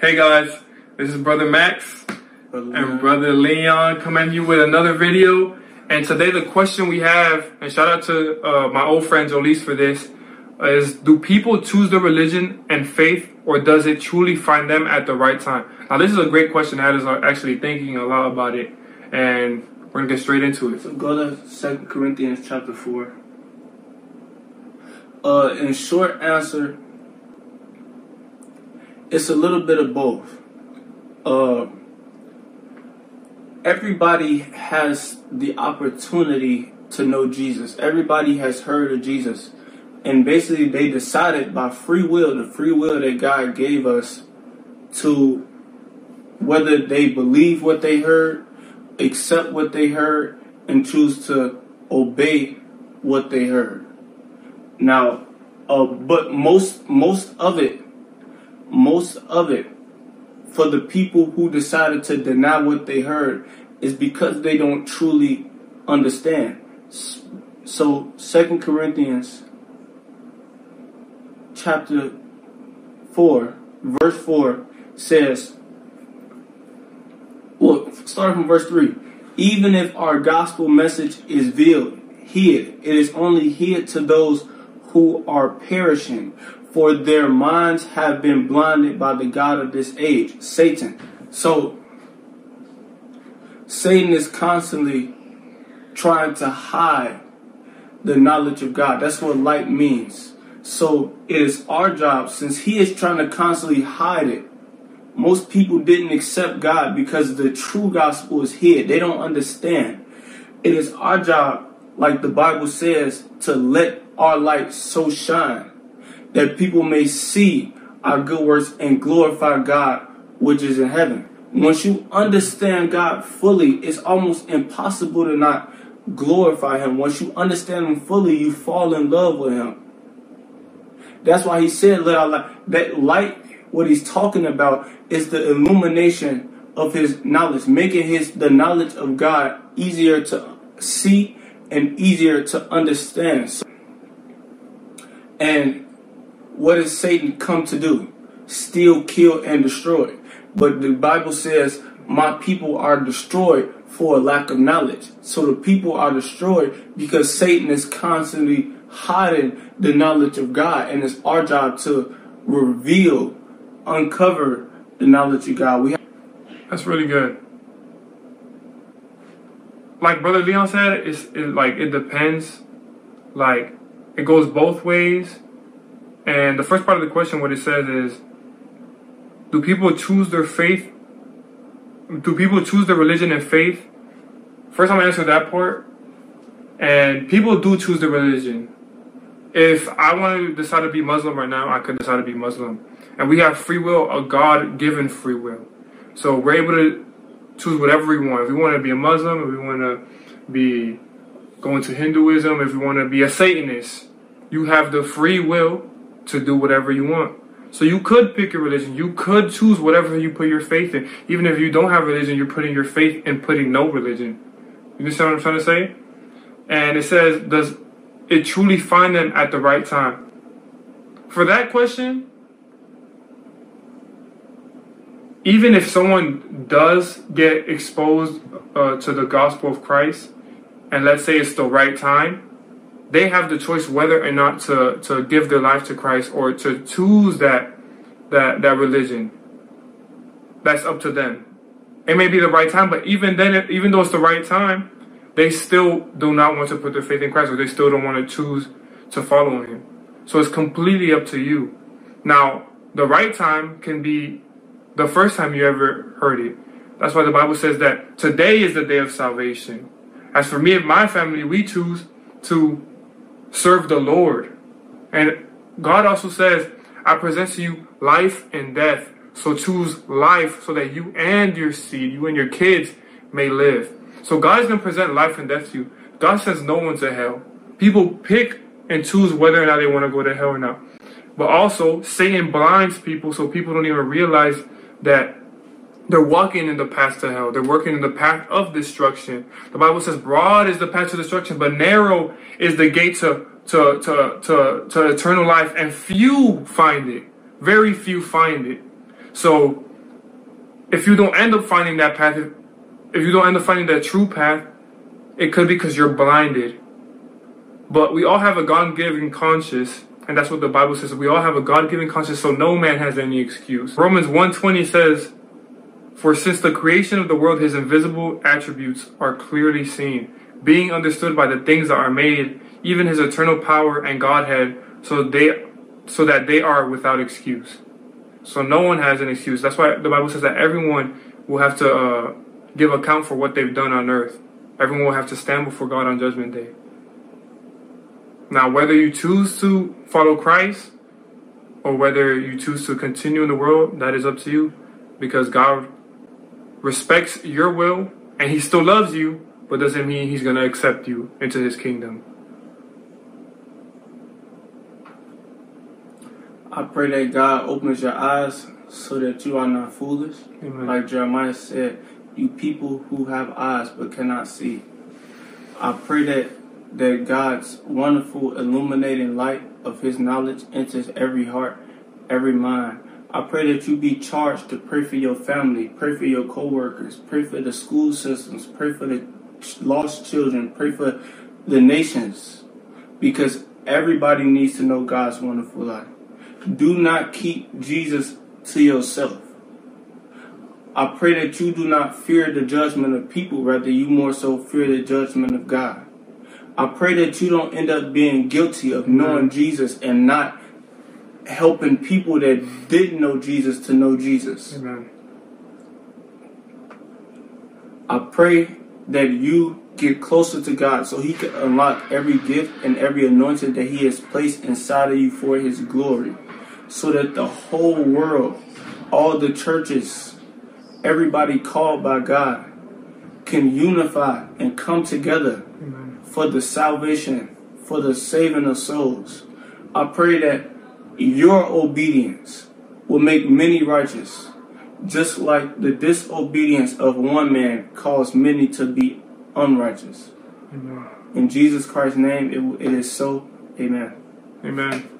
Hey guys, this is Brother Max Brother and Brother Leon coming at you with another video. And today the question we have, and shout out to uh, my old friend Jolise for this, is do people choose their religion and faith or does it truly find them at the right time? Now this is a great question. I was actually thinking a lot about it and we're gonna get straight into it. So go to Second Corinthians chapter four. Uh, in short answer, it's a little bit of both. Uh, everybody has the opportunity to know Jesus. Everybody has heard of Jesus, and basically they decided by free will, the free will that God gave us, to whether they believe what they heard accept what they heard and choose to obey what they heard. Now, uh, but most most of it, most of it, for the people who decided to deny what they heard, is because they don't truly understand. So, Second Corinthians, chapter four, verse four says. Well, starting from verse 3. Even if our gospel message is veiled, hid, it is only hid to those who are perishing, for their minds have been blinded by the God of this age, Satan. So, Satan is constantly trying to hide the knowledge of God. That's what light means. So, it is our job, since he is trying to constantly hide it, most people didn't accept God because the true gospel is hid. They don't understand. It is our job, like the Bible says, to let our light so shine that people may see our good works and glorify God which is in heaven. Once you understand God fully, it's almost impossible to not glorify Him. Once you understand Him fully, you fall in love with Him. That's why He said, "Let our light." That light, what He's talking about, is the illumination of His knowledge, making His the knowledge of God easier to see and easier to understand. So- and what does Satan come to do? Steal, kill, and destroy. But the Bible says, My people are destroyed for lack of knowledge. So the people are destroyed because Satan is constantly hiding the knowledge of God. And it's our job to reveal, uncover the knowledge of God. We That's really good. Like Brother Leon said, it's it, like it depends. Like it goes both ways. And the first part of the question, what it says is, do people choose their faith? Do people choose their religion and faith? First, I'm gonna answer that part. And people do choose their religion. If I want to decide to be Muslim right now, I could decide to be Muslim. And we have free will, a God given free will. So we're able to choose whatever we want. If we want to be a Muslim, if we want to be going to Hinduism, if we want to be a Satanist, you have the free will to do whatever you want. So you could pick your religion. You could choose whatever you put your faith in. Even if you don't have religion, you're putting your faith in putting no religion. You understand what I'm trying to say? And it says, does it truly find them at the right time? For that question, even if someone does get exposed uh, to the gospel of Christ, and let's say it's the right time, they have the choice whether or not to, to give their life to Christ or to choose that that that religion. That's up to them. It may be the right time, but even then, even though it's the right time, they still do not want to put their faith in Christ, or they still don't want to choose to follow Him. So it's completely up to you. Now, the right time can be the first time you ever heard it. That's why the Bible says that today is the day of salvation. As for me and my family, we choose to serve the Lord. And God also says, I present to you life and death. So choose life so that you and your seed, you and your kids may live. So God is going to present life and death to you. God sends no one to hell. People pick and choose whether or not they want to go to hell or not. But also, Satan blinds people so people don't even realize that they're walking in the path to hell. They're working in the path of destruction. The Bible says, broad is the path to destruction, but narrow is the gate to, to, to, to, to eternal life, and few find it. Very few find it. So if you don't end up finding that path, if, if you don't end up finding that true path, it could be because you're blinded. But we all have a God given conscience, and that's what the Bible says. We all have a God given conscience, so no man has any excuse. Romans 1.20 says, For since the creation of the world, his invisible attributes are clearly seen, being understood by the things that are made, even his eternal power and Godhead, so they so that they are without excuse. So no one has an excuse. That's why the Bible says that everyone will have to uh, give account for what they've done on earth. Everyone will have to stand before God on Judgment Day. Now, whether you choose to follow Christ or whether you choose to continue in the world, that is up to you because God respects your will and He still loves you, but doesn't mean He's going to accept you into His kingdom. I pray that God opens your eyes so that you are not foolish. Amen. Like Jeremiah said, you people who have eyes but cannot see. I pray that that God's wonderful illuminating light of his knowledge enters every heart, every mind. I pray that you be charged to pray for your family, pray for your co-workers, pray for the school systems, pray for the lost children, pray for the nations because everybody needs to know God's wonderful life. Do not keep Jesus to yourself. I pray that you do not fear the judgment of people, rather, you more so fear the judgment of God. I pray that you don't end up being guilty of knowing Jesus and not helping people that didn't know Jesus to know Jesus. Amen. I pray that you get closer to God so He can unlock every gift and every anointing that He has placed inside of you for His glory. So that the whole world, all the churches, everybody called by God can unify and come together Amen. for the salvation, for the saving of souls. I pray that your obedience will make many righteous, just like the disobedience of one man caused many to be unrighteous. Amen. In Jesus Christ's name, it, it is so. Amen. Amen.